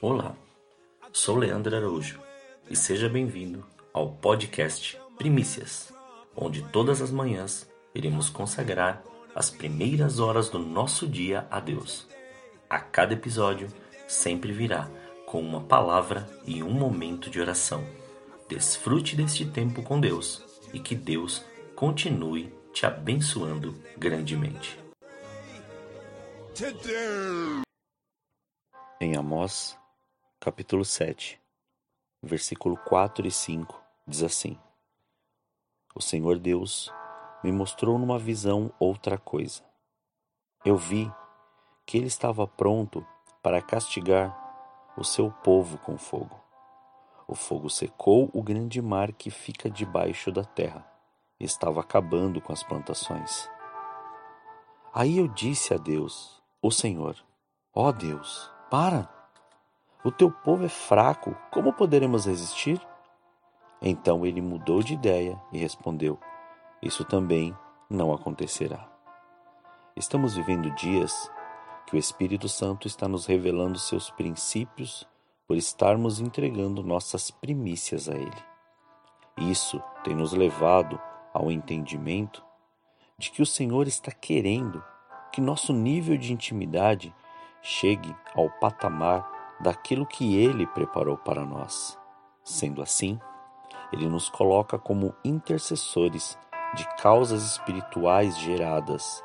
Olá, sou Leandro Araújo e seja bem-vindo ao podcast Primícias, onde todas as manhãs iremos consagrar as primeiras horas do nosso dia a Deus. A cada episódio sempre virá com uma palavra e um momento de oração. Desfrute deste tempo com Deus e que Deus continue te abençoando grandemente. Em Amós, capítulo 7, versículo 4 e 5, diz assim: O Senhor Deus me mostrou numa visão outra coisa. Eu vi que ele estava pronto para castigar o seu povo com fogo. O fogo secou o grande mar que fica debaixo da terra e estava acabando com as plantações. Aí eu disse a Deus, o Senhor, ó oh Deus, para! O teu povo é fraco, como poderemos resistir? Então ele mudou de ideia e respondeu: Isso também não acontecerá. Estamos vivendo dias que o Espírito Santo está nos revelando seus princípios por estarmos entregando nossas primícias a Ele. Isso tem nos levado ao entendimento de que o Senhor está querendo que nosso nível de intimidade chegue ao patamar daquilo que Ele preparou para nós. Sendo assim, Ele nos coloca como intercessores de causas espirituais geradas,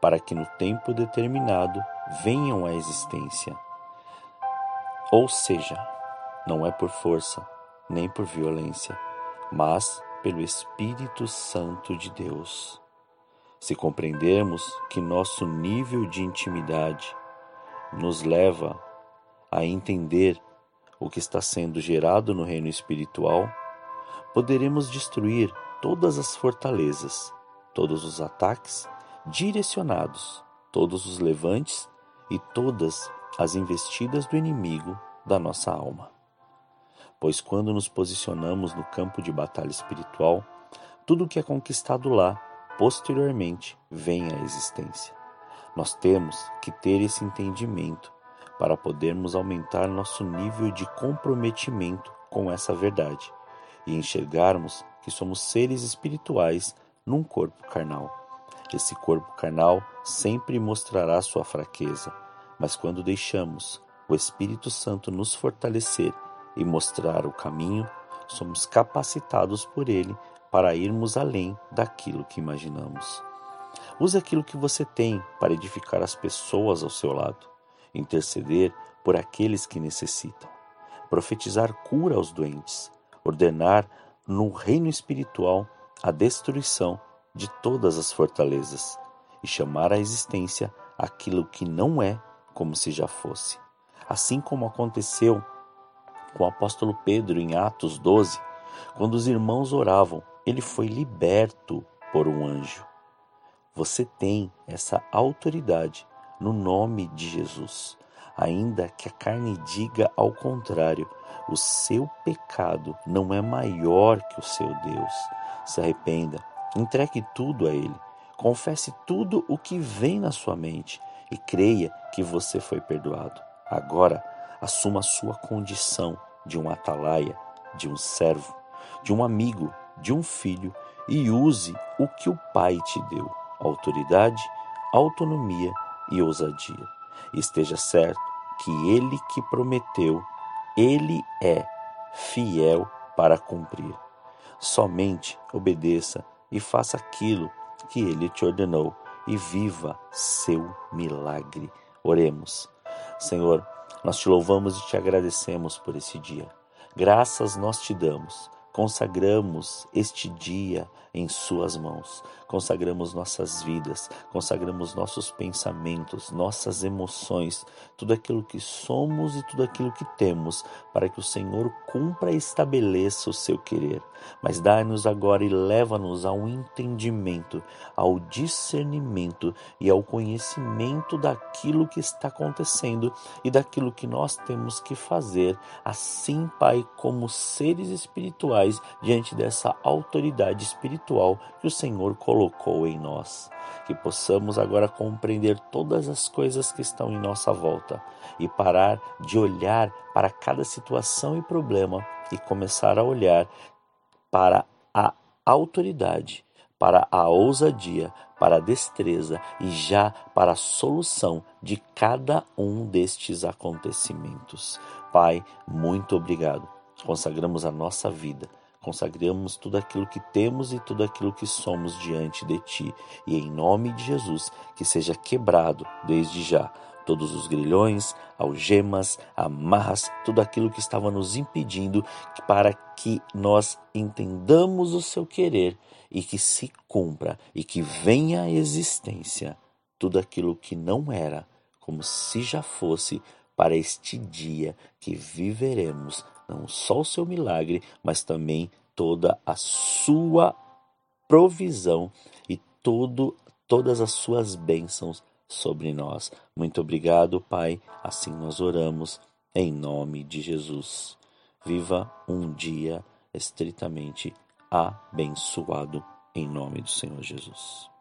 para que no tempo determinado venham à existência. Ou seja, não é por força, nem por violência, mas pelo Espírito Santo de Deus. Se compreendermos que nosso nível de intimidade nos leva a entender o que está sendo gerado no reino espiritual, poderemos destruir todas as fortalezas, todos os ataques direcionados, todos os levantes e todas as investidas do inimigo da nossa alma. Pois quando nos posicionamos no campo de batalha espiritual, tudo o que é conquistado lá, posteriormente, vem à existência. Nós temos que ter esse entendimento para podermos aumentar nosso nível de comprometimento com essa verdade e enxergarmos que somos seres espirituais num corpo carnal. Esse corpo carnal sempre mostrará sua fraqueza, mas quando deixamos o Espírito Santo nos fortalecer e mostrar o caminho, somos capacitados por ele para irmos além daquilo que imaginamos. Use aquilo que você tem para edificar as pessoas ao seu lado, interceder por aqueles que necessitam, profetizar cura aos doentes, ordenar no reino espiritual a destruição de todas as fortalezas e chamar à existência aquilo que não é como se já fosse. Assim como aconteceu com o apóstolo Pedro em Atos 12, quando os irmãos oravam, ele foi liberto por um anjo. Você tem essa autoridade no nome de Jesus. Ainda que a carne diga ao contrário, o seu pecado não é maior que o seu Deus. Se arrependa, entregue tudo a Ele, confesse tudo o que vem na sua mente e creia que você foi perdoado. Agora, assuma a sua condição de um atalaia, de um servo, de um amigo, de um filho e use o que o Pai te deu autoridade, autonomia e ousadia. Esteja certo que ele que prometeu, ele é fiel para cumprir. Somente obedeça e faça aquilo que ele te ordenou e viva seu milagre. Oremos. Senhor, nós te louvamos e te agradecemos por esse dia. Graças nós te damos consagramos este dia em Suas mãos, consagramos nossas vidas, consagramos nossos pensamentos, nossas emoções, tudo aquilo que somos e tudo aquilo que temos, para que o Senhor cumpra e estabeleça o seu querer. Mas dá-nos agora e leva-nos ao entendimento, ao discernimento e ao conhecimento daquilo que está acontecendo e daquilo que nós temos que fazer, assim, Pai, como seres espirituais diante dessa autoridade espiritual que o Senhor colocou em nós. Que possamos agora compreender todas as coisas que estão em nossa volta e parar de olhar para cada situação e problema e começar a olhar para a autoridade, para a ousadia, para a destreza e já para a solução de cada um destes acontecimentos. Pai, muito obrigado. Consagramos a nossa vida, consagramos tudo aquilo que temos e tudo aquilo que somos diante de Ti, e em nome de Jesus, que seja quebrado desde já todos os grilhões, algemas, amarras, tudo aquilo que estava nos impedindo para que nós entendamos o seu querer e que se cumpra e que venha à existência tudo aquilo que não era, como se já fosse para este dia que viveremos não só o seu milagre, mas também toda a sua provisão e todo, todas as suas bênçãos sobre nós. Muito obrigado, Pai. Assim nós oramos em nome de Jesus. Viva um dia estritamente abençoado em nome do Senhor Jesus.